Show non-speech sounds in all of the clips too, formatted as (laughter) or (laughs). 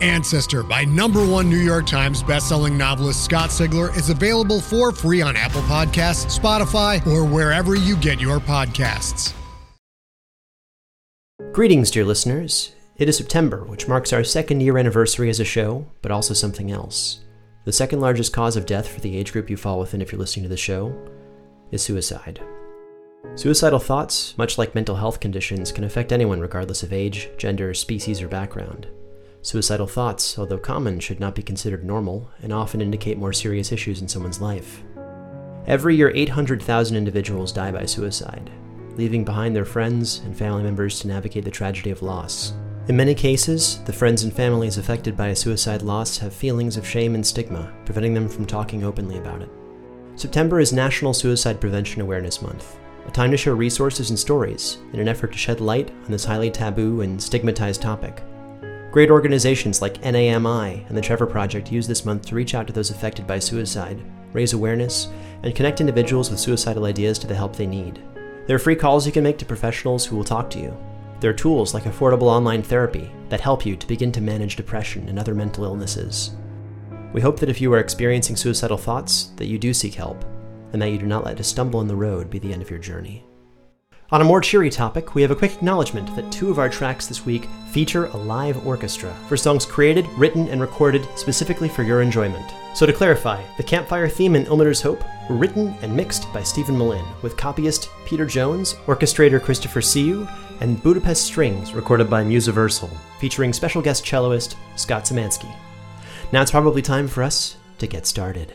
Ancestor by number one New York Times bestselling novelist Scott Sigler is available for free on Apple Podcasts, Spotify, or wherever you get your podcasts. Greetings, dear listeners. It is September, which marks our second year anniversary as a show, but also something else. The second largest cause of death for the age group you fall within if you're listening to the show is suicide. Suicidal thoughts, much like mental health conditions, can affect anyone regardless of age, gender, species, or background. Suicidal thoughts, although common, should not be considered normal and often indicate more serious issues in someone's life. Every year, 800,000 individuals die by suicide, leaving behind their friends and family members to navigate the tragedy of loss. In many cases, the friends and families affected by a suicide loss have feelings of shame and stigma, preventing them from talking openly about it. September is National Suicide Prevention Awareness Month, a time to share resources and stories in an effort to shed light on this highly taboo and stigmatized topic. Great organizations like NAMI and the Trevor Project use this month to reach out to those affected by suicide, raise awareness, and connect individuals with suicidal ideas to the help they need. There are free calls you can make to professionals who will talk to you. There are tools like affordable online therapy that help you to begin to manage depression and other mental illnesses. We hope that if you are experiencing suicidal thoughts, that you do seek help, and that you do not let a stumble in the road be the end of your journey. On a more cheery topic, we have a quick acknowledgement that two of our tracks this week feature a live orchestra for songs created, written, and recorded specifically for your enjoyment. So to clarify, the Campfire theme and Ilmater's Hope were written and mixed by Stephen Malin, with copyist Peter Jones, orchestrator Christopher Siu, and Budapest Strings recorded by Musiversal, featuring special guest celloist Scott Szymanski. Now it's probably time for us to get started.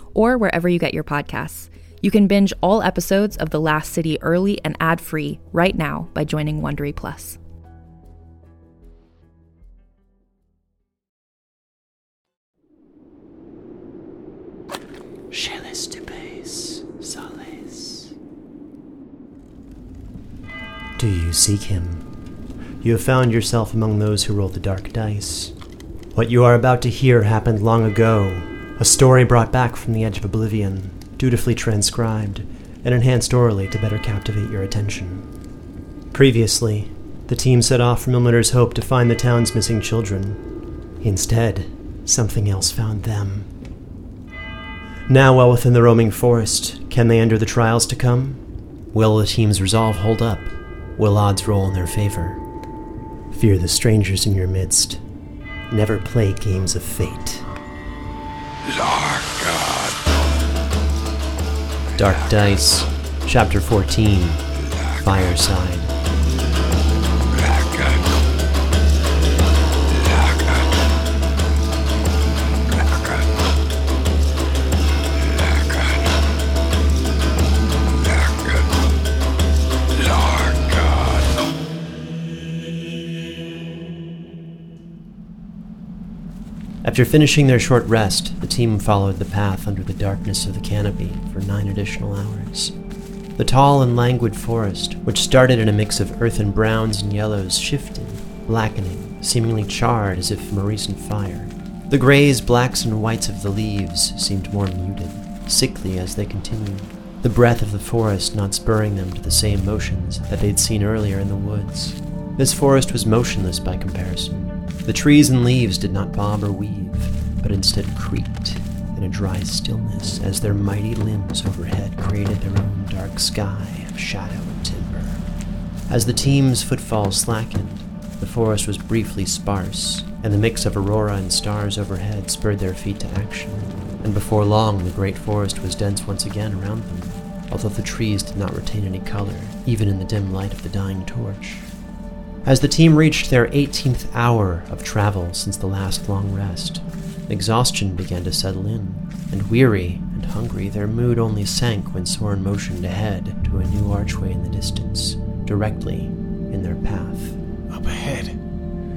or wherever you get your podcasts. You can binge all episodes of The Last City early and ad-free right now by joining Wondery Plus. Cheles de pace, sales. Do you seek him? You have found yourself among those who roll the dark dice. What you are about to hear happened long ago, a story brought back from the edge of oblivion, dutifully transcribed and enhanced orally to better captivate your attention. Previously, the team set off from Ilmater's Hope to find the town's missing children. Instead, something else found them. Now, well within the roaming forest, can they endure the trials to come? Will the team's resolve hold up? Will odds roll in their favor? Fear the strangers in your midst. Never play games of fate. Dark Dice, Chapter 14 Fireside. After finishing their short rest, the team followed the path under the darkness of the canopy for nine additional hours. The tall and languid forest, which started in a mix of earthen browns and yellows, shifted, blackening, seemingly charred as if from a recent fire. The grays, blacks, and whites of the leaves seemed more muted, sickly as they continued, the breath of the forest not spurring them to the same motions that they'd seen earlier in the woods. This forest was motionless by comparison. The trees and leaves did not bob or weave. But instead creaked in a dry stillness as their mighty limbs overhead created their own dark sky of shadow and timber. As the team's footfall slackened, the forest was briefly sparse, and the mix of aurora and stars overhead spurred their feet to action. And before long, the great forest was dense once again around them, although the trees did not retain any color, even in the dim light of the dying torch. As the team reached their 18th hour of travel since the last long rest, exhaustion began to settle in, and weary and hungry, their mood only sank when Soren motioned ahead to a new archway in the distance, directly in their path. Up ahead,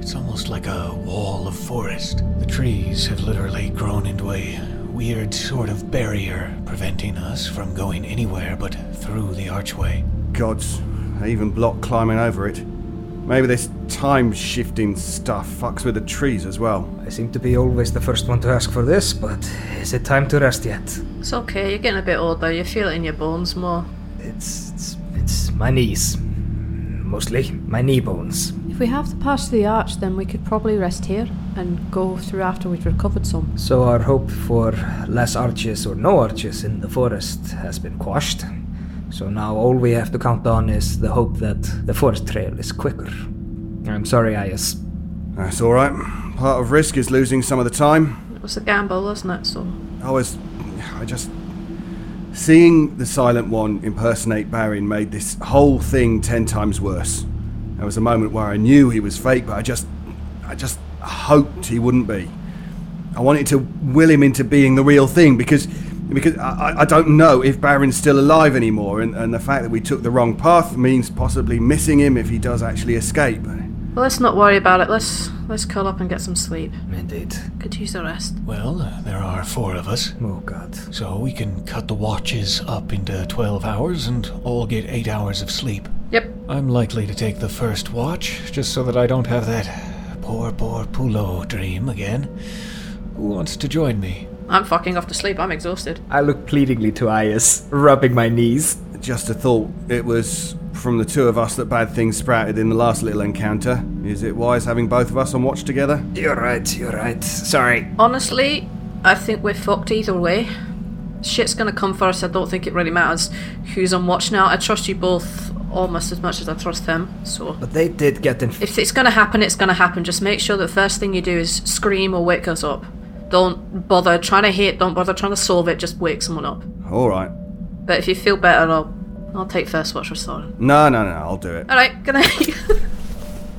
it's almost like a wall of forest. The trees have literally grown into a weird sort of barrier, preventing us from going anywhere but through the archway. Gods, I even block climbing over it. Maybe this time shifting stuff fucks with the trees as well. I seem to be always the first one to ask for this, but is it time to rest yet? It's okay, you're getting a bit older, you feel it in your bones more. It's it's it's my knees. Mostly my knee bones. If we have to pass the arch, then we could probably rest here and go through after we've recovered some. So our hope for less arches or no arches in the forest has been quashed. So now all we have to count on is the hope that the forest trail is quicker. I'm sorry, Ayas. That's alright. Part of risk is losing some of the time. It was a gamble, wasn't it? So I was. I just. Seeing the Silent One impersonate Barin made this whole thing ten times worse. There was a moment where I knew he was fake, but I just. I just hoped he wouldn't be. I wanted to will him into being the real thing because. Because I, I don't know if Baron's still alive anymore, and, and the fact that we took the wrong path means possibly missing him if he does actually escape. well, let's not worry about it. Let's let's curl up and get some sleep. Indeed. Could use a rest. Well, uh, there are four of us, Oh god. so we can cut the watches up into 12 hours and all get 8 hours of sleep. Yep. I'm likely to take the first watch, just so that I don't have that poor, poor Pulo dream again. Who wants to join me? I'm fucking off to sleep. I'm exhausted. I look pleadingly to Ayas, rubbing my knees. Just a thought. It was from the two of us that bad things sprouted in the last little encounter. Is it wise having both of us on watch together? You're right, you're right. Sorry. Honestly, I think we're fucked either way. Shit's gonna come first. I don't think it really matters who's on watch now. I trust you both almost as much as I trust them. So But they did get in. if it's gonna happen, it's gonna happen. Just make sure the first thing you do is scream or wake us up. Don't bother trying to hate. Don't bother trying to solve it. Just wake someone up. Alright. But if you feel better, I'll I'll take first watch for Soren. No, no, no, I'll do it. All right. Good night.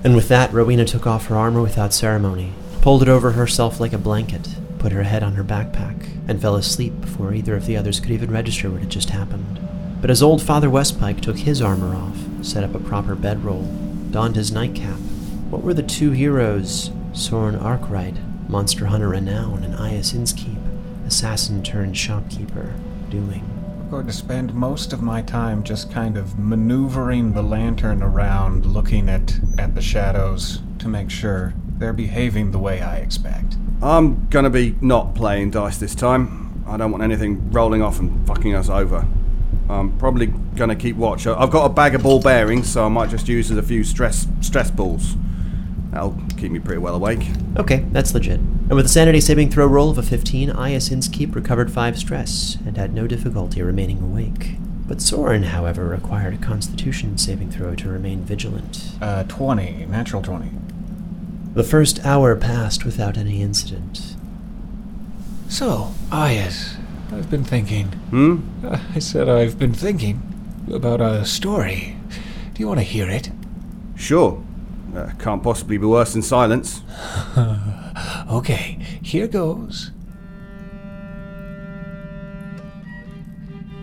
And with that, Rowena took off her armor without ceremony, pulled it over herself like a blanket, put her head on her backpack, and fell asleep before either of the others could even register what had just happened. But as old Father Westpike took his armor off, set up a proper bedroll, donned his nightcap, what were the two heroes, Soren Arkwright, monster hunter renown, and Ayas Inskeep, assassin turned shopkeeper, doing? I'm going to spend most of my time just kind of maneuvering the lantern around, looking at, at the shadows to make sure they're behaving the way I expect. I'm gonna be not playing dice this time. I don't want anything rolling off and fucking us over. I'm probably gonna keep watch. I've got a bag of ball bearings, so I might just use as a few stress stress balls. That'll keep me pretty well awake. Okay, that's legit. And with a sanity saving throw roll of a 15, Ayas Inskeep recovered 5 stress and had no difficulty remaining awake. But Soren, however, required a constitution saving throw to remain vigilant. Uh, 20, natural 20. The first hour passed without any incident. So, Ayas, I've been thinking. Hmm? Uh, I said I've been thinking about a story. Do you want to hear it? Sure. Uh, can't possibly be worse than silence. (laughs) Okay, here goes.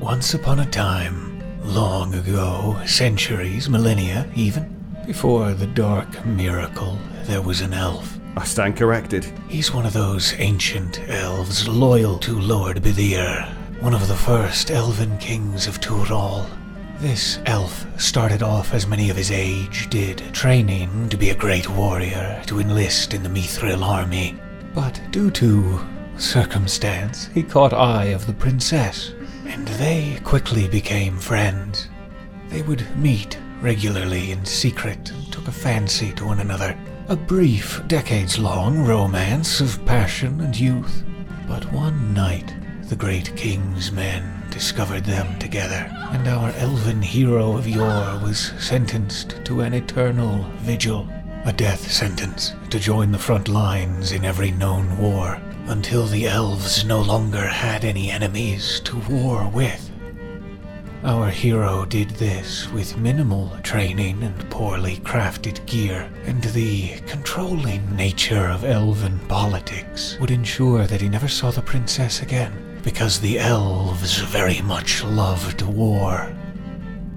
Once upon a time, long ago, centuries, millennia even, before the dark miracle, there was an elf. I stand corrected. He's one of those ancient elves loyal to Lord Bethir, one of the first elven kings of Tural. This elf started off as many of his age did, training to be a great warrior to enlist in the Mithril army. But due to circumstance, he caught eye of the princess, and they quickly became friends. They would meet regularly in secret and took a fancy to one another. A brief, decades long romance of passion and youth. But one night, the great king's men discovered them together, and our elven hero of yore was sentenced to an eternal vigil. A death sentence to join the front lines in every known war, until the elves no longer had any enemies to war with. Our hero did this with minimal training and poorly crafted gear, and the controlling nature of elven politics would ensure that he never saw the princess again, because the elves very much loved war.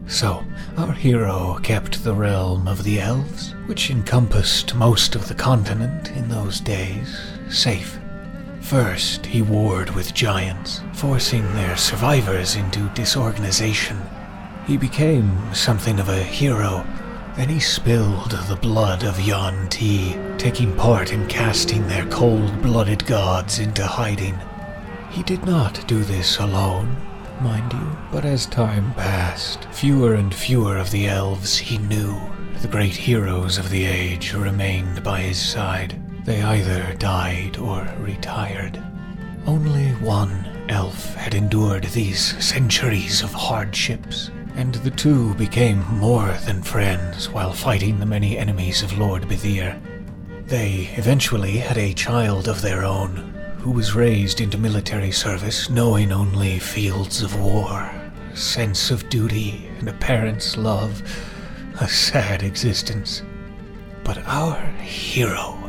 So, our hero kept the realm of the elves, which encompassed most of the continent in those days, safe. First, he warred with giants, forcing their survivors into disorganization. He became something of a hero. Then he spilled the blood of yuan-ti, taking part in casting their cold blooded gods into hiding. He did not do this alone, mind you, but as time passed, fewer and fewer of the elves he knew, the great heroes of the age, remained by his side. They either died or retired. Only one elf had endured these centuries of hardships, and the two became more than friends while fighting the many enemies of Lord Bethir. They eventually had a child of their own, who was raised into military service knowing only fields of war, sense of duty, and a parent's love. A sad existence. But our hero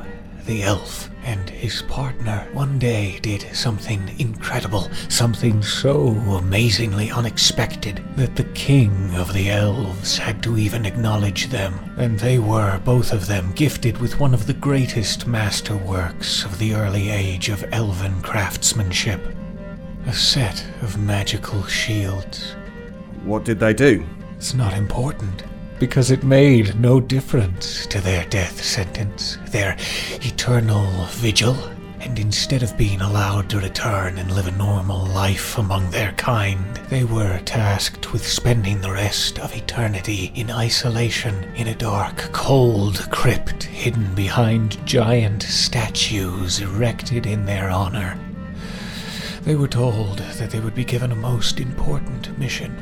the elf and his partner one day did something incredible, something so amazingly unexpected that the king of the elves had to even acknowledge them, and they were, both of them, gifted with one of the greatest masterworks of the early age of elven craftsmanship a set of magical shields. What did they do? It's not important because it made no difference to their death sentence, their eternal vigil, and instead of being allowed to return and live a normal life among their kind, they were tasked with spending the rest of eternity in isolation in a dark, cold crypt hidden behind giant statues erected in their honor. They were told that they would be given a most important mission,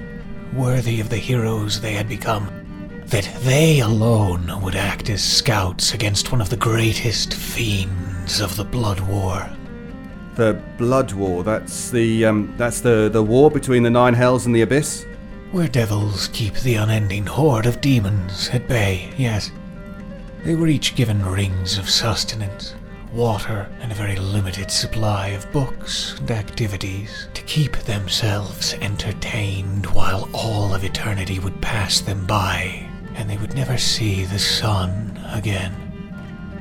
worthy of the heroes they had become that they alone would act as scouts against one of the greatest fiends of the Blood War. The Blood War. That's the um, that's the the war between the Nine Hells and the Abyss. Where devils keep the unending horde of demons at bay. Yes, they were each given rings of sustenance, water, and a very limited supply of books and activities to keep themselves entertained while all of eternity would pass them by and they would never see the sun again.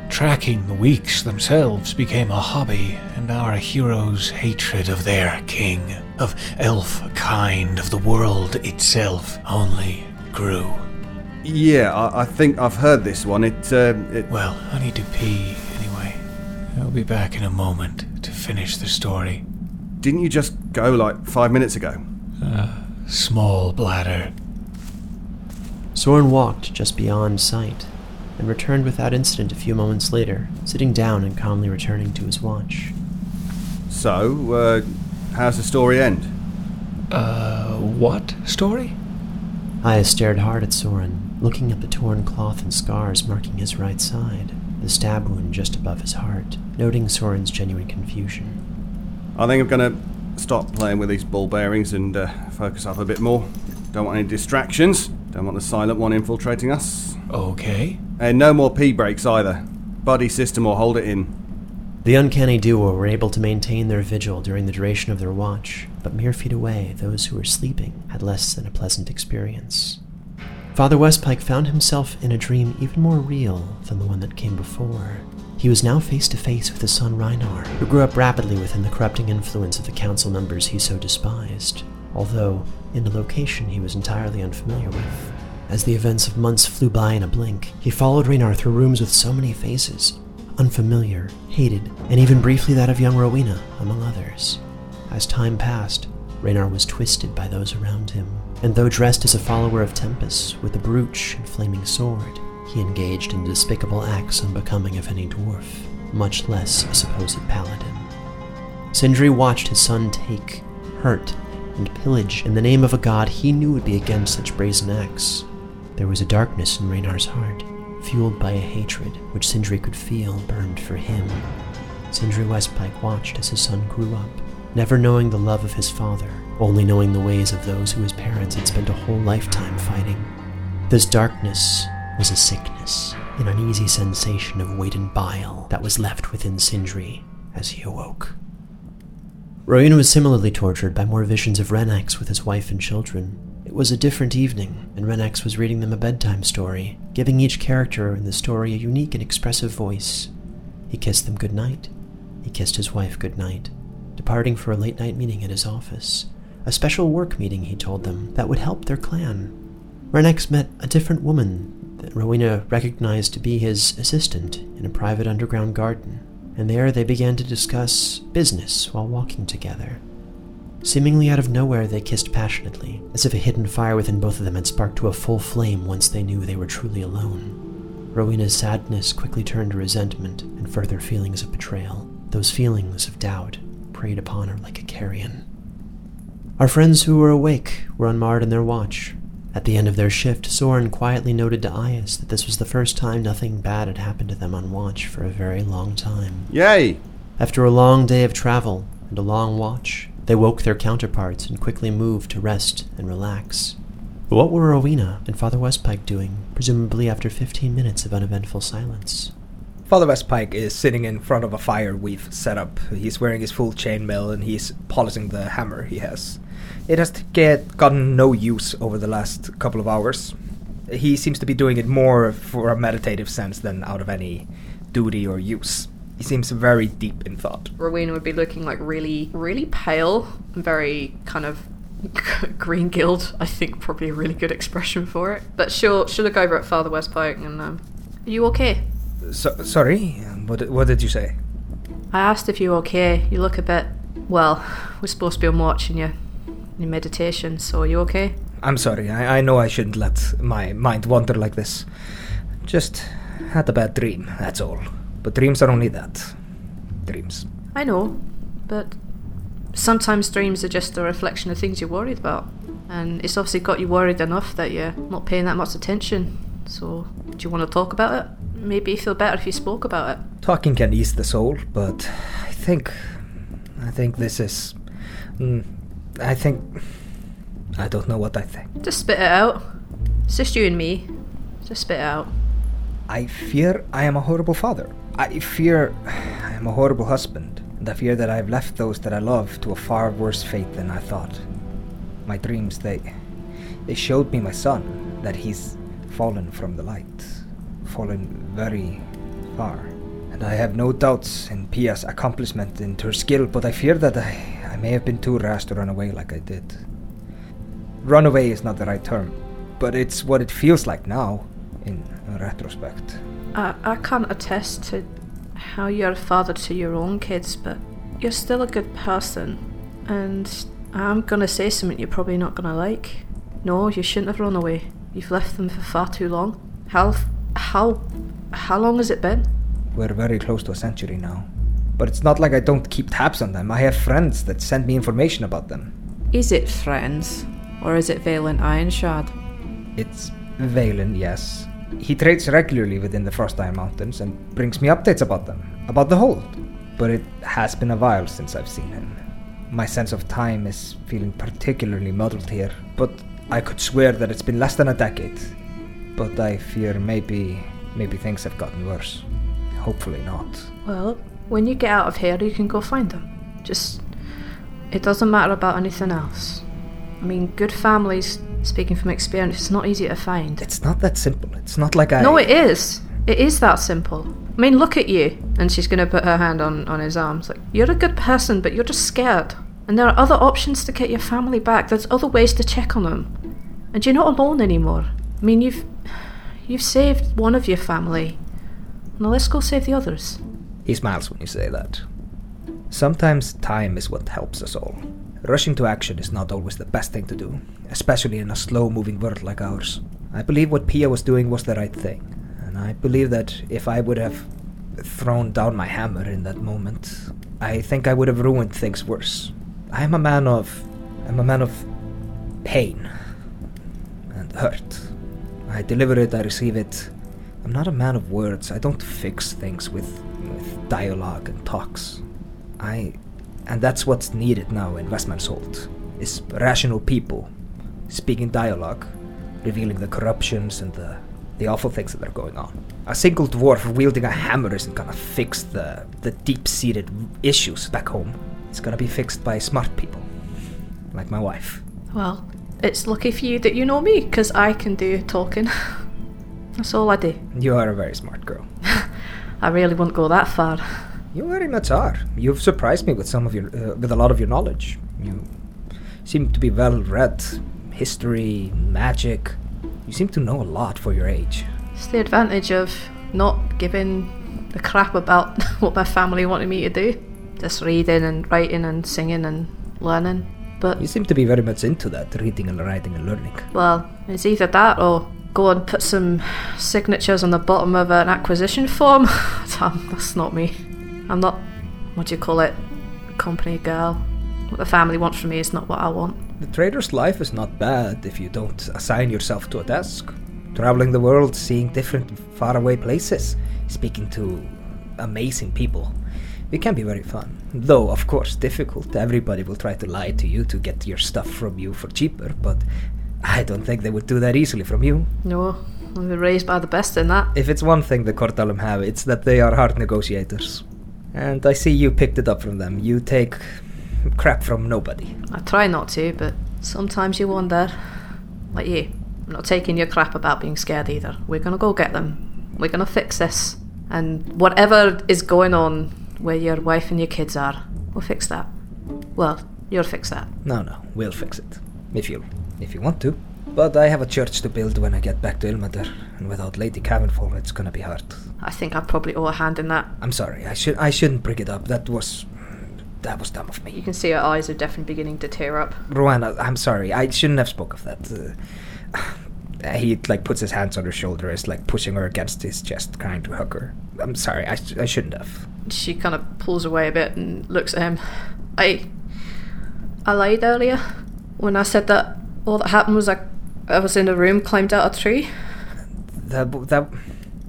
Tracking the weeks themselves became a hobby, and our hero's hatred of their king, of elf kind, of the world itself, only grew. Yeah, I, I think I've heard this one. It, uh, it. Well, I need to pee anyway. I'll be back in a moment to finish the story. Didn't you just go like five minutes ago? Uh, small bladder. Soren walked just beyond sight and returned without incident a few moments later, sitting down and calmly returning to his watch. So, uh, how's the story end? Uh, what story? Aya stared hard at Soren, looking at the torn cloth and scars marking his right side, the stab wound just above his heart, noting Soren's genuine confusion. I think I'm gonna stop playing with these ball bearings and uh, focus up a bit more. Don't want any distractions. Don't want the silent one infiltrating us. Okay. And no more pee breaks either. Buddy system will hold it in. The uncanny duo were able to maintain their vigil during the duration of their watch, but mere feet away, those who were sleeping had less than a pleasant experience. Father Westpike found himself in a dream even more real than the one that came before. He was now face to face with his son Reinar, who grew up rapidly within the corrupting influence of the council members he so despised although in a location he was entirely unfamiliar with. As the events of months flew by in a blink, he followed Reinar through rooms with so many faces unfamiliar, hated, and even briefly that of young Rowena, among others. As time passed, Reinar was twisted by those around him, and though dressed as a follower of Tempus with a brooch and flaming sword, he engaged in despicable acts unbecoming of any dwarf, much less a supposed paladin. Sindri watched his son take, hurt, and pillage in the name of a god he knew would be against such brazen acts. There was a darkness in Reinar's heart, fueled by a hatred which Sindri could feel burned for him. Sindri Westpike watched as his son grew up, never knowing the love of his father, only knowing the ways of those who his parents had spent a whole lifetime fighting. This darkness was a sickness, an uneasy sensation of weight and bile that was left within Sindri as he awoke. Rowena was similarly tortured by more visions of Renax with his wife and children. It was a different evening, and Renax was reading them a bedtime story, giving each character in the story a unique and expressive voice. He kissed them good night. He kissed his wife good night, departing for a late night meeting at his office. A special work meeting, he told them, that would help their clan. Renax met a different woman that Rowena recognized to be his assistant in a private underground garden and there they began to discuss business while walking together. Seemingly out of nowhere, they kissed passionately, as if a hidden fire within both of them had sparked to a full flame once they knew they were truly alone. Rowena's sadness quickly turned to resentment and further feelings of betrayal. Those feelings of doubt preyed upon her like a carrion. Our friends who were awake were unmarred in their watch, at the end of their shift, Soren quietly noted to Ayas that this was the first time nothing bad had happened to them on watch for a very long time. Yay! After a long day of travel and a long watch, they woke their counterparts and quickly moved to rest and relax. But what were Rowena and Father Westpike doing, presumably after 15 minutes of uneventful silence? Father Westpike is sitting in front of a fire we've set up. He's wearing his full chainmail and he's polishing the hammer he has. It has get, gotten no use over the last couple of hours. He seems to be doing it more for a meditative sense than out of any duty or use. He seems very deep in thought. Rowena would be looking like really, really pale and very kind of (laughs) green guild. I think probably a really good expression for it. But she'll she'll look over at Father Westpike and um, are you okay? So, sorry, what what did you say? I asked if you're okay. You look a bit well. We're supposed to be on watch and you your meditation, so are you okay? I'm sorry, I, I know I shouldn't let my mind wander like this. Just had a bad dream, that's all. But dreams are only that. Dreams. I know, but sometimes dreams are just a reflection of things you're worried about. And it's obviously got you worried enough that you're not paying that much attention. So, do you want to talk about it? Maybe you feel better if you spoke about it. Talking can ease the soul, but I think. I think this is. Mm, I think. I don't know what I think. Just spit it out. It's just you and me. Just spit it out. I fear I am a horrible father. I fear I am a horrible husband. And I fear that I have left those that I love to a far worse fate than I thought. My dreams, they. They showed me my son, that he's fallen from the light. Fallen very far. And I have no doubts in Pia's accomplishment and her skill, but I fear that I, I may have been too rash to run away like I did. Run away is not the right term, but it's what it feels like now, in retrospect. I, I can't attest to how you're a father to your own kids, but you're still a good person. And I'm gonna say something you're probably not gonna like. No, you shouldn't have run away. You've left them for far too long. How, how, how long has it been? We're very close to a century now. But it's not like I don't keep tabs on them. I have friends that send me information about them. Is it friends? Or is it Valen Ironshard? It's Valen, yes. He trades regularly within the Frost Iron Mountains and brings me updates about them, about the hold. But it has been a while since I've seen him. My sense of time is feeling particularly muddled here, but I could swear that it's been less than a decade. But I fear maybe maybe things have gotten worse. Hopefully not. Well, when you get out of here, you can go find them. Just. It doesn't matter about anything else. I mean, good families, speaking from experience, it's not easy to find. It's not that simple. It's not like I. No, it is. It is that simple. I mean, look at you. And she's going to put her hand on, on his arm. It's like, you're a good person, but you're just scared. And there are other options to get your family back. There's other ways to check on them. And you're not alone anymore. I mean, you've. You've saved one of your family. Now let's go save the others. He smiles when you say that. Sometimes time is what helps us all. Rushing to action is not always the best thing to do, especially in a slow moving world like ours. I believe what Pia was doing was the right thing. And I believe that if I would have thrown down my hammer in that moment, I think I would have ruined things worse. I am a man of. I'm a man of pain and hurt. I deliver it, I receive it. I'm not a man of words. I don't fix things with, with dialogue and talks. I. And that's what's needed now in Westman's Holt is rational people speaking dialogue, revealing the corruptions and the, the awful things that are going on. A single dwarf wielding a hammer isn't gonna fix the, the deep seated issues back home. It's gonna be fixed by smart people, like my wife. Well, it's lucky for you that you know me, because I can do talking. (laughs) That's all I do. You are a very smart girl. (laughs) I really wouldn't go that far. You very much are. You've surprised me with some of your, uh, with a lot of your knowledge. You seem to be well read. History, magic. You seem to know a lot for your age. It's the advantage of not giving a crap about (laughs) what my family wanted me to do. Just reading and writing and singing and learning. But, You seem to be very much into that, reading and writing and learning. well, it's either that or go and put some signatures on the bottom of an acquisition form. (laughs) Damn, that's not me. I'm not, what do you call it, company girl. What the family wants from me is not what I want. The trader's life is not bad if you don't assign yourself to a desk. Traveling the world, seeing different faraway places, speaking to amazing people. It can be very fun. Though, of course, difficult. Everybody will try to lie to you to get your stuff from you for cheaper, but I don't think they would do that easily from you. No, I'm raised by the best in that. If it's one thing the Kortalum have, it's that they are hard negotiators. And I see you picked it up from them. You take crap from nobody. I try not to, but sometimes you wonder. Like you. I'm not taking your crap about being scared either. We're gonna go get them. We're gonna fix this. And whatever is going on where your wife and your kids are, we'll fix that. Well, you'll fix that. No, no, we'll fix it. If you, if you want to. But I have a church to build when I get back to Ilmater, and without Lady Cavenfall, it's gonna be hard. I think I probably owe a hand in that. I'm sorry, I should, I shouldn't bring it up. That was, that was dumb of me. You can see her eyes are definitely beginning to tear up. Rowan, I'm sorry. I shouldn't have spoke of that. Uh, (sighs) he like puts his hands on her shoulder, is like pushing her against his chest, trying to hug her. I'm sorry. I, sh- I shouldn't have. She kind of pulls away a bit and looks at him. I. I lied earlier when I said that all that happened was I, I was in a room, climbed out a tree. That that.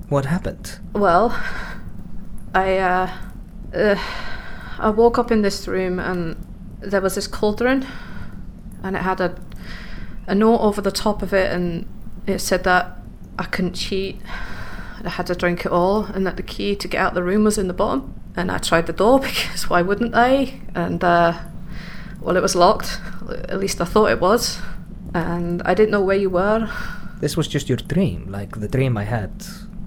What happened? Well, I uh, uh, I woke up in this room and there was this cauldron, and it had a a note over the top of it, and it said that I couldn't cheat. I had to drink it all, and that the key to get out of the room was in the bottom. And I tried the door (laughs) because why wouldn't I? And uh, well, it was locked. At least I thought it was. And I didn't know where you were. This was just your dream, like the dream I had.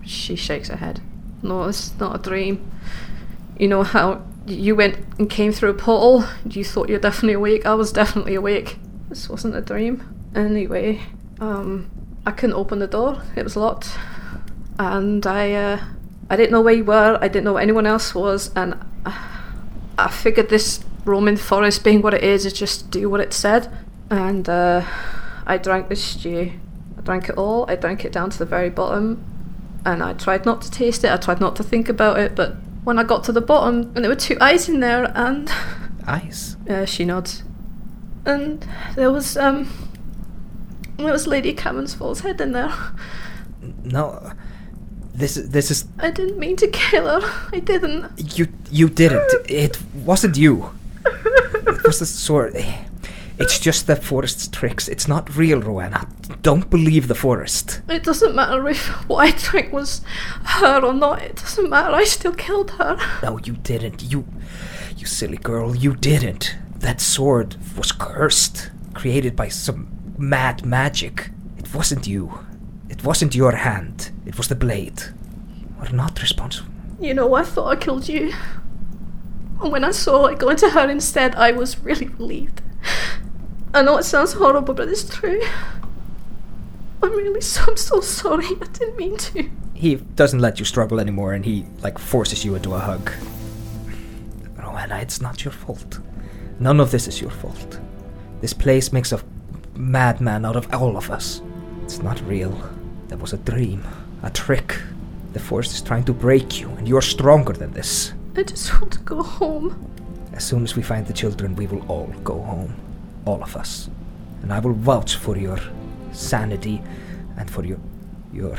She shakes her head. No, it's not a dream. You know how you went and came through a portal? You thought you're definitely awake. I was definitely awake. This wasn't a dream. Anyway, um, I couldn't open the door. It was locked, and I, uh, I didn't know where you were. I didn't know where anyone else was, and I, I figured this roaming forest, being what it is, is just do what it said. And uh, I drank this stew. I drank it all. I drank it down to the very bottom, and I tried not to taste it. I tried not to think about it, but when I got to the bottom, and there were two eyes in there, and (laughs) Eyes. uh, she nods, and there was um, there was Lady Camon's head in there. No. This is this is I didn't mean to kill her. I didn't. you you didn't. (laughs) It wasn't you. It was the sword. (laughs) It's just the forest's tricks. It's not real, Rowena. Don't believe the forest. It doesn't matter if what I drank was her or not. It doesn't matter. I still killed her. No, you didn't. You you silly girl, you didn't. That sword was cursed, created by some mad magic. It wasn't you. It wasn't your hand. It was the blade. You are not responsible. You know, I thought I killed you. And when I saw it go into her instead, I was really relieved. I know it sounds horrible, but it's true. I'm really so, I'm so sorry. I didn't mean to. He doesn't let you struggle anymore and he like forces you into a hug. Rowena, it's not your fault. None of this is your fault. This place makes a madman out of all of us. It's not real. That was a dream, a trick. The force is trying to break you, and you're stronger than this. I just want to go home. As soon as we find the children, we will all go home. All of us. And I will vouch for your sanity and for your. your.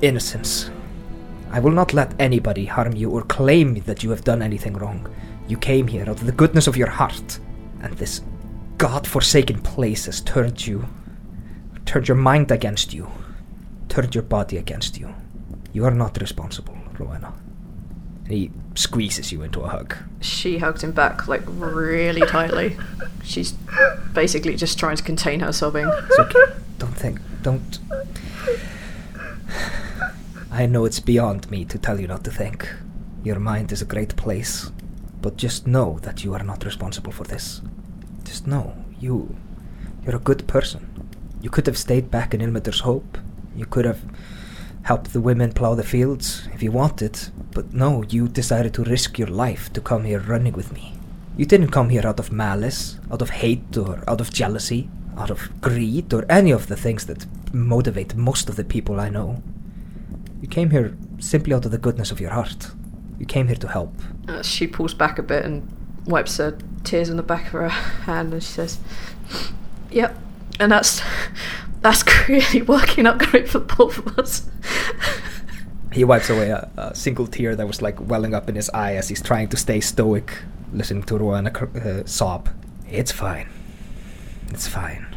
innocence. I will not let anybody harm you or claim that you have done anything wrong. You came here out of the goodness of your heart, and this god-forsaken place has turned you. turned your mind against you, turned your body against you. You are not responsible, Rowena. And he squeezes you into a hug. She hugged him back like really tightly. (laughs) She's basically just trying to contain her sobbing. It's okay. Don't think. Don't. I know it's beyond me to tell you not to think. Your mind is a great place. But just know that you are not responsible for this. Just know, you. You're a good person. You could have stayed back in Ilmater's Hope. You could have helped the women plow the fields if you wanted. But no, you decided to risk your life to come here running with me. You didn't come here out of malice, out of hate, or out of jealousy, out of greed, or any of the things that motivate most of the people I know. You came here simply out of the goodness of your heart. You came here to help. Uh, she pulls back a bit and wipes her tears on the back of her (laughs) hand and she says, Yep, and that's that's (laughs) really working out great for both of us. He wipes away a, a single tear that was like welling up in his eye as he's trying to stay stoic, listening to Rowena cr- uh, sob. It's fine. It's fine.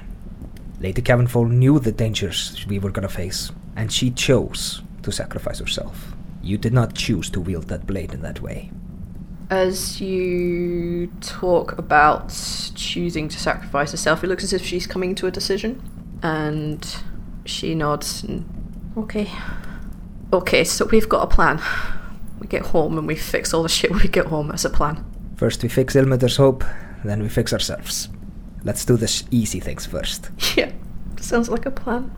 Lady Cavanfall knew the dangers we were gonna face, and she chose to sacrifice herself. You did not choose to wield that blade in that way. As you talk about choosing to sacrifice herself, it looks as if she's coming to a decision. And she nods and, okay. Okay, so we've got a plan. We get home and we fix all the shit when we get home as a plan. First we fix Ilmater's hope, then we fix ourselves. Let's do the sh- easy things first. (laughs) Yeah, sounds like a plan.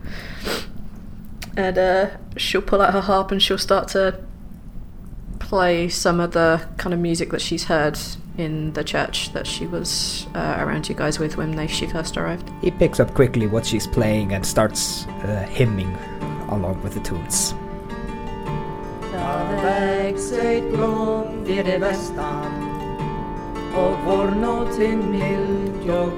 And uh, she'll pull out her harp and she'll start to play some of the kind of music that she's heard in the church that she was uh, around you guys with when they, she first arrived. He picks up quickly what she's playing and starts uh, hymning along with the tunes. Það vex blóm fyrir vestan og vornóttin mild og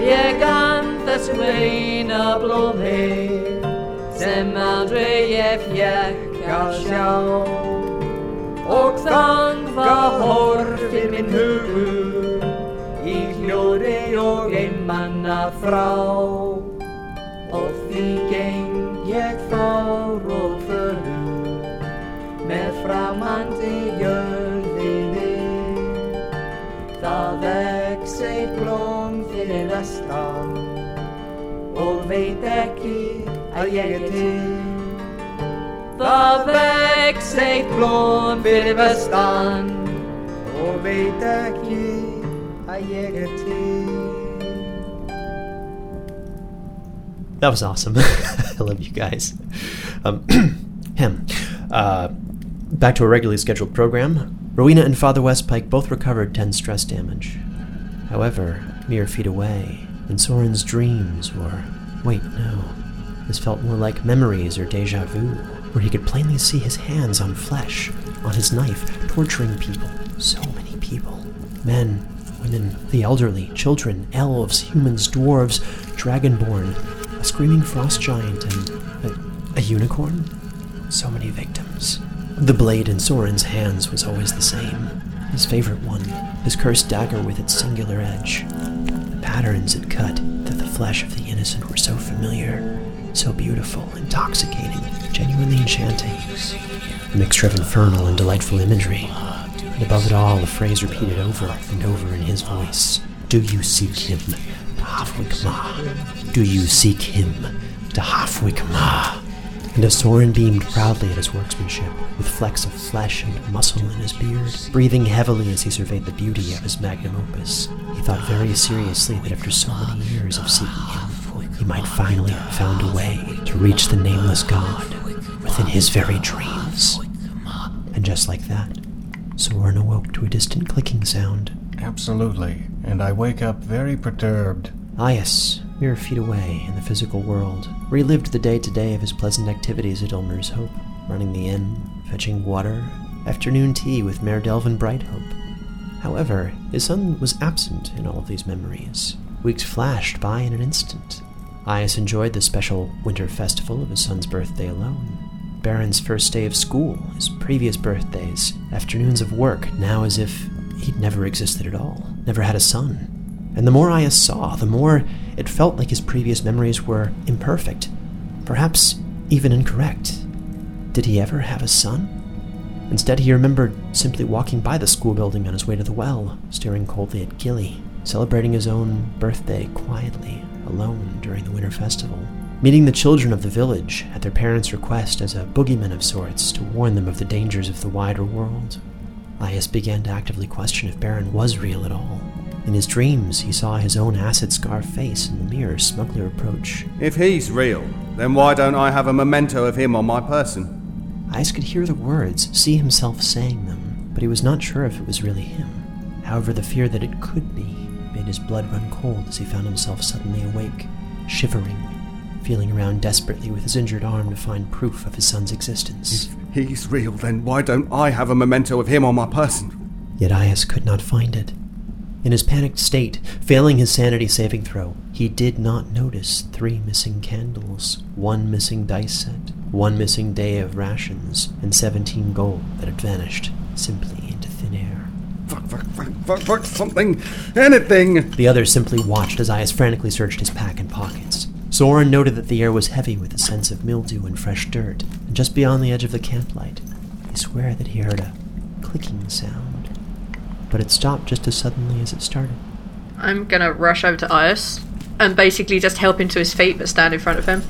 Ég ann þess veina blómi sem aldrei ég fjekk að sjá. Og þangva horfir minn hugur í hljóði og einmanna frá. Og því geng ég fár og förur með framandi jörðinni. Það vex eitt blóm er til. That was awesome. (laughs) I love you guys. Um, (clears throat) him. Uh, back to a regularly scheduled program. Rowena and Father Westpike both recovered 10 stress damage. However, mere feet away, and Soren's dreams, were. Wait, no, this felt more like memories or deja vu, where he could plainly see his hands on flesh, on his knife, torturing people. So many people. Men, women, the elderly, children, elves, humans, dwarves, dragonborn, a screaming frost giant, and a, a unicorn? So many victims. The blade in Soren's hands was always the same. His favorite one, his cursed dagger with its singular edge. Patterns it cut through the flesh of the innocent were so familiar, so beautiful, intoxicating, genuinely enchanting. A mixture of infernal and delightful imagery. And above it all, a phrase repeated over and over in his voice. Do you seek him, Hafwikma? Do you seek him, to Hafwikma? And as Soren beamed proudly at his workmanship, with flecks of flesh and muscle in his beard, breathing heavily as he surveyed the beauty of his magnum opus, he thought very seriously that after so many years of seeking him, he might finally have found a way to reach the nameless god within his very dreams. And just like that, Soren awoke to a distant clicking sound. Absolutely. And I wake up very perturbed. Ah, Ayas, mere feet away in the physical world, relived the day to day of his pleasant activities at Ilmater's Hope, running the inn, fetching water, afternoon tea with Mayor Delvin Brighthope. However, his son was absent in all of these memories. Weeks flashed by in an instant. Ayas enjoyed the special winter festival of his son's birthday alone. Baron's first day of school, his previous birthdays, afternoons of work, now as if he'd never existed at all, never had a son. And the more Ayas saw, the more it felt like his previous memories were imperfect, perhaps even incorrect. Did he ever have a son? Instead, he remembered simply walking by the school building on his way to the well, staring coldly at Gilly, celebrating his own birthday quietly, alone during the winter festival. Meeting the children of the village at their parents' request as a boogeyman of sorts to warn them of the dangers of the wider world. Ayas began to actively question if Baron was real at all. In his dreams, he saw his own acid scar face in the mirror smugly reproach. If he's real, then why don't I have a memento of him on my person? Ayas could hear the words, see himself saying them, but he was not sure if it was really him. However, the fear that it could be made his blood run cold as he found himself suddenly awake, shivering, feeling around desperately with his injured arm to find proof of his son's existence. If he's real, then why don't I have a memento of him on my person? Yet Ayas could not find it. In his panicked state, failing his sanity saving throw, he did not notice three missing candles, one missing dice set, one missing day of rations, and 17 gold that had vanished simply into thin air. Fuck, fuck, fuck, fuck, fuck, something, anything! The others simply watched as Ayas frantically searched his pack and pockets. Soren noted that the air was heavy with a sense of mildew and fresh dirt, and just beyond the edge of the camplight, he swore that he heard a clicking sound. But it stopped just as suddenly as it started. I'm gonna rush over to Ayas and basically just help him to his feet, but stand in front of him,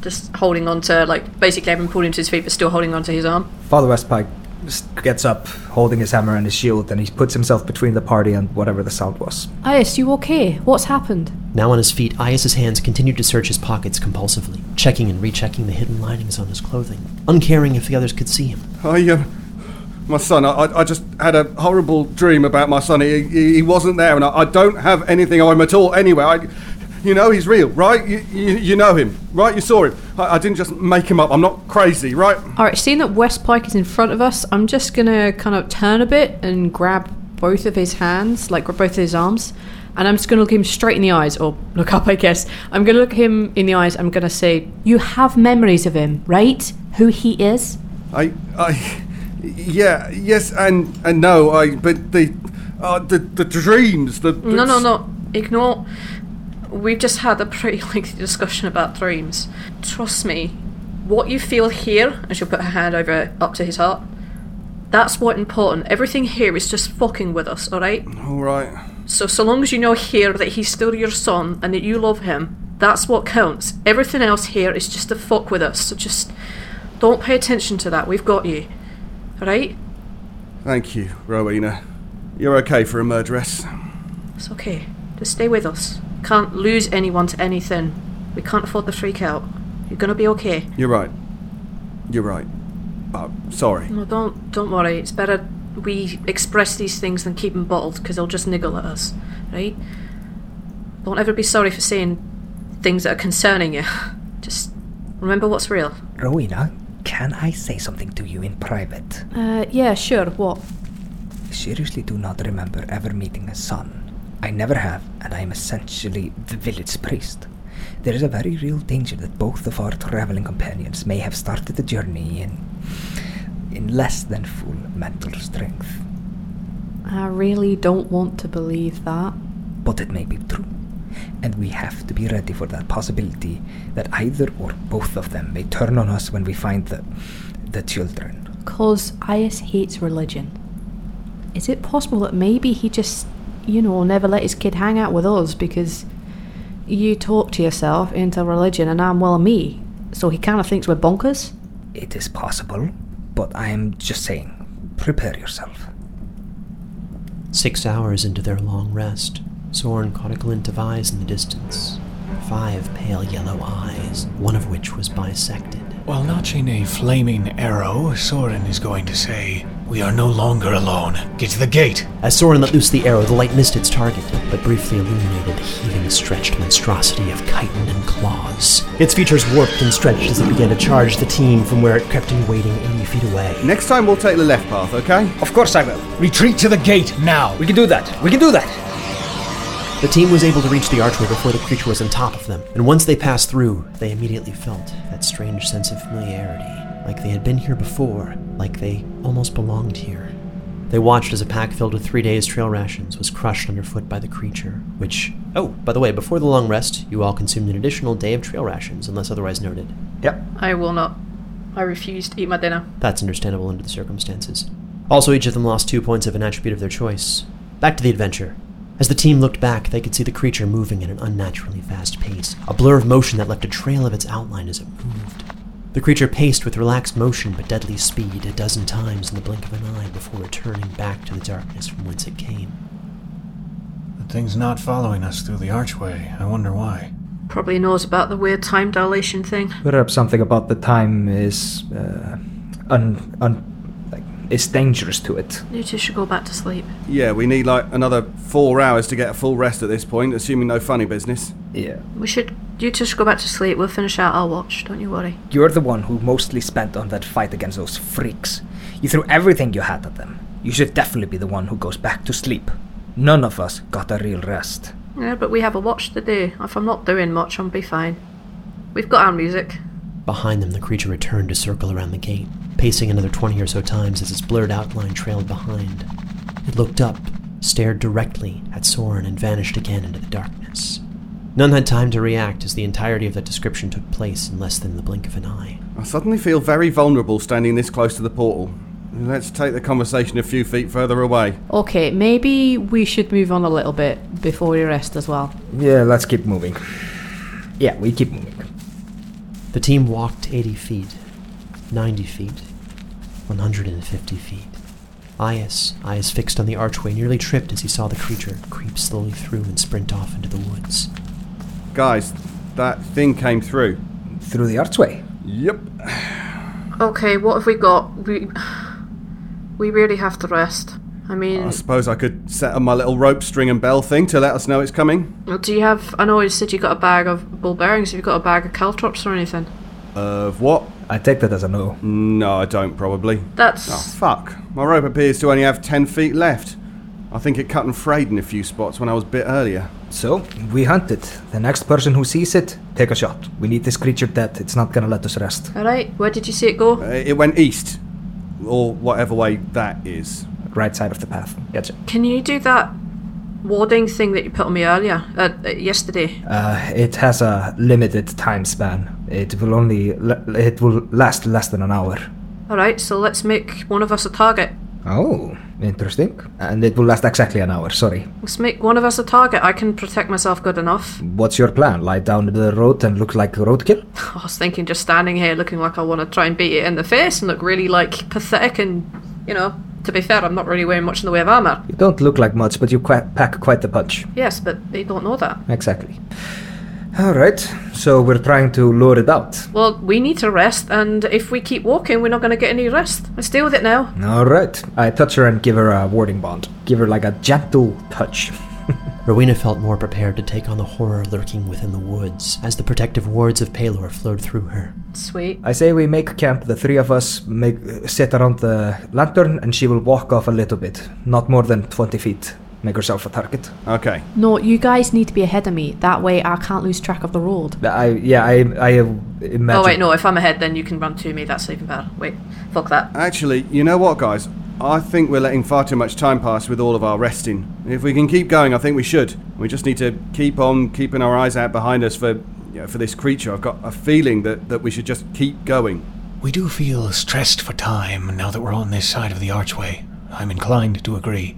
just holding on to like basically having pulled him to his feet, but still holding on to his arm. Father Westpike just gets up, holding his hammer and his shield, and he puts himself between the party and whatever the sound was. Ayas, you okay? What's happened? Now on his feet, Ayas's hands continued to search his pockets compulsively, checking and rechecking the hidden linings on his clothing, uncaring if the others could see him. I, uh, my son, I, I just had a horrible dream about my son. He, he, he wasn't there, and I, I don't have anything on him at all anyway. I, you know he's real, right? You, you, you know him, right? You saw him. I, I didn't just make him up. I'm not crazy, right? All right, seeing that West Pike is in front of us, I'm just gonna kind of turn a bit and grab both of his hands, like both of his arms, and I'm just gonna look him straight in the eyes, or look up, I guess. I'm gonna look him in the eyes. I'm gonna say, "You have memories of him, right? Who he is." I, I, yeah, yes, and and no. I, but the, uh, the the dreams. The, the No, no, no. Ignore. We've just had a pretty (laughs) lengthy discussion about dreams. Trust me, what you feel here, and she'll put her hand over up to his heart. That's what important. Everything here is just fucking with us, alright? All right. So, so long as you know here that he's still your son and that you love him, that's what counts. Everything else here is just to fuck with us. So just don't pay attention to that. We've got you. Alright? Thank you, Rowena. You're okay for a murderess. It's okay. Just stay with us. Can't lose anyone to anything. We can't afford to freak out. You're gonna be okay. You're right. You're right. Uh, sorry. No, don't don't worry. It's better we express these things than keep them bottled because they'll just niggle at us, right? Don't ever be sorry for saying things that are concerning you. (laughs) Just remember what's real. Rowena, can I say something to you in private? Uh, yeah, sure. What? I seriously do not remember ever meeting a son. I never have, and I am essentially the village priest. There is a very real danger that both of our traveling companions may have started the journey in in less than full mental strength. I really don't want to believe that. But it may be true. And we have to be ready for that possibility that either or both of them may turn on us when we find the the children. Cause Ayas hates religion. Is it possible that maybe he just, you know, never let his kid hang out with us because you talk to yourself into religion and I'm well me, so he kind of thinks we're bonkers? It is possible, but I am just saying, prepare yourself. Six hours into their long rest, Soren caught a glint of eyes in the distance. Five pale yellow eyes, one of which was bisected. While notching a flaming arrow, Soren is going to say, We are no longer alone. Get to the gate. As Soren let loose the arrow, the light missed its target, but briefly illuminated the heaving, stretched monstrosity of chitin and claws. Its features warped and stretched as it began to charge the team from where it crept in waiting 80 feet away. Next time we'll take the left path, okay? Of course I will. Retreat to the gate now. We can do that. We can do that. The team was able to reach the archway before the creature was on top of them, and once they passed through, they immediately felt that strange sense of familiarity, like they had been here before, like they almost belonged here. They watched as a pack filled with three days' trail rations was crushed underfoot by the creature, which. Oh, by the way, before the long rest, you all consumed an additional day of trail rations, unless otherwise noted. Yep. I will not. I refuse to eat my dinner. That's understandable under the circumstances. Also, each of them lost two points of an attribute of their choice. Back to the adventure. As the team looked back, they could see the creature moving at an unnaturally fast pace, a blur of motion that left a trail of its outline as it moved. The creature paced with relaxed motion but deadly speed a dozen times in the blink of an eye before returning back to the darkness from whence it came. The thing's not following us through the archway. I wonder why. Probably knows about the weird time dilation thing. Perhaps something about the time is uh, un, un, like, is dangerous to it. You two should go back to sleep. Yeah, we need like another four hours to get a full rest at this point, assuming no funny business. Yeah. We should. You two should go back to sleep. We'll finish out our watch. Don't you worry. You're the one who mostly spent on that fight against those freaks. You threw everything you had at them. You should definitely be the one who goes back to sleep. None of us got a real rest. Yeah, but we have a watch to do. If I'm not doing much, I'll be fine. We've got our music. Behind them, the creature returned to circle around the gate, pacing another 20 or so times as its blurred outline trailed behind. It looked up, stared directly at Soren, and vanished again into the darkness. None had time to react as the entirety of that description took place in less than the blink of an eye. I suddenly feel very vulnerable standing this close to the portal. Let's take the conversation a few feet further away. Okay, maybe we should move on a little bit before we rest as well. Yeah, let's keep moving. Yeah, we keep moving. The team walked 80 feet, 90 feet, 150 feet. Ayas, eyes fixed on the archway, nearly tripped as he saw the creature creep slowly through and sprint off into the woods. Guys, that thing came through. Through the archway. Yep. Okay, what have we got? We. We really have to rest. I mean, I suppose I could set up my little rope, string, and bell thing to let us know it's coming. do you have. I know you said you got a bag of ball bearings. Have you got a bag of caltrops or anything? Of what? I take that as a no. No, I don't, probably. That's. Oh, fuck. My rope appears to only have 10 feet left. I think it cut and frayed in a few spots when I was bit earlier. So, we hunt it. The next person who sees it, take a shot. We need this creature dead. It's not gonna let us rest. Alright, where did you see it go? Uh, It went east. Or whatever way that is. Right side of the path. Gotcha. Can you do that warding thing that you put on me earlier? Uh, uh, yesterday? Uh, it has a limited time span. It will only it will last less than an hour. Alright, so let's make one of us a target. Oh, interesting. And it will last exactly an hour. Sorry. Let's make one of us a target. I can protect myself good enough. What's your plan? Lie down in the road and look like a roadkill? (laughs) I was thinking just standing here looking like I want to try and beat it in the face and look really like pathetic and, you know, to be fair, I'm not really wearing much in the way of armour. You don't look like much, but you qui- pack quite the punch. Yes, but they don't know that. Exactly. All right. So we're trying to lure it out. Well, we need to rest, and if we keep walking, we're not going to get any rest. Let's deal with it now. All right. I touch her and give her a warding bond. Give her like a gentle touch. (laughs) Rowena felt more prepared to take on the horror lurking within the woods as the protective wards of Pelor flowed through her. Sweet. I say we make camp. The three of us make sit around the lantern, and she will walk off a little bit, not more than twenty feet. Make herself a target. Okay. No, you guys need to be ahead of me. That way I can't lose track of the road. I yeah I I imagine. Oh, wait, no, if I'm ahead, then you can run to me. That's even better. Wait, fuck that. Actually, you know what, guys? I think we're letting far too much time pass with all of our resting. If we can keep going, I think we should. We just need to keep on keeping our eyes out behind us for, you know, for this creature. I've got a feeling that, that we should just keep going. We do feel stressed for time now that we're on this side of the archway. I'm inclined to agree.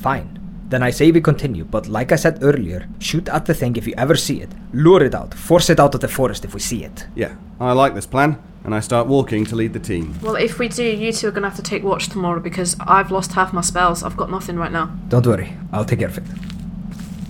Fine. Then I say we continue, but like I said earlier, shoot at the thing if you ever see it. Lure it out. Force it out of the forest if we see it. Yeah, I like this plan, and I start walking to lead the team. Well, if we do, you two are going to have to take watch tomorrow because I've lost half my spells. I've got nothing right now. Don't worry, I'll take care of it.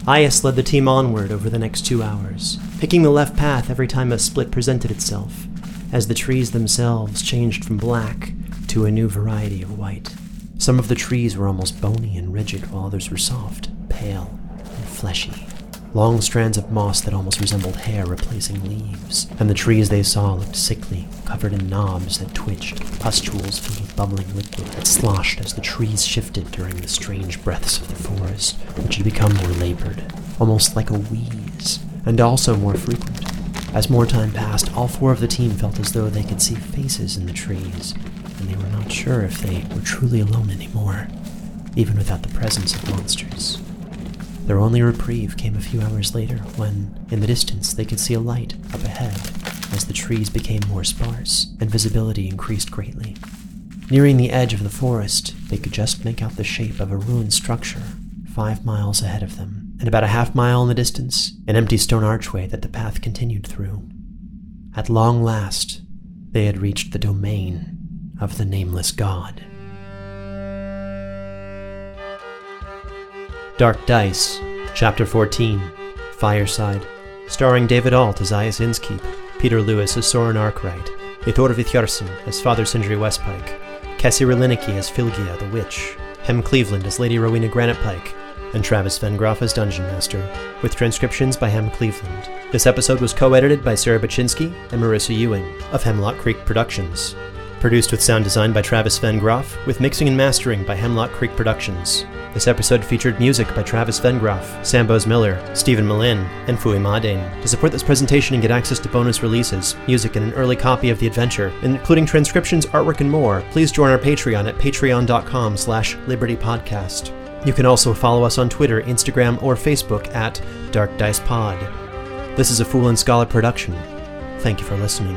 Ayas led the team onward over the next two hours, picking the left path every time a split presented itself, as the trees themselves changed from black to a new variety of white. Some of the trees were almost bony and rigid, while others were soft, pale, and fleshy. Long strands of moss that almost resembled hair replacing leaves, and the trees they saw looked sickly, covered in knobs that twitched, pustules filled with bubbling liquid that sloshed as the trees shifted during the strange breaths of the forest, which had become more labored, almost like a wheeze, and also more frequent. As more time passed, all four of the team felt as though they could see faces in the trees, and they were not sure if they were truly alone anymore, even without the presence of monsters. Their only reprieve came a few hours later when, in the distance, they could see a light up ahead as the trees became more sparse and visibility increased greatly. Nearing the edge of the forest, they could just make out the shape of a ruined structure five miles ahead of them, and about a half mile in the distance, an empty stone archway that the path continued through. At long last, they had reached the domain of the nameless god. Dark Dice, Chapter 14, Fireside, starring David Alt as Ayas Inskeep, Peter Lewis as Soren Arkwright, Ithor Vithjarsen as Father Sindri Westpike, Cassie Relinicki as Filgia the Witch, Hem Cleveland as Lady Rowena Granitepike, and Travis Van Vengroff as Dungeon Master, with transcriptions by Hem Cleveland. This episode was co-edited by Sarah Baczynski and Marissa Ewing of Hemlock Creek Productions. Produced with sound design by Travis Vengroff, with mixing and mastering by Hemlock Creek Productions. This episode featured music by Travis Vengroff, Sambos Miller, Stephen Malin, and Fui Madane. To support this presentation and get access to bonus releases, music, and an early copy of the adventure, including transcriptions, artwork, and more, please join our Patreon at patreon.com slash libertypodcast. You can also follow us on Twitter, Instagram, or Facebook at Dark Dice Pod. This is a Fool and Scholar production. Thank you for listening.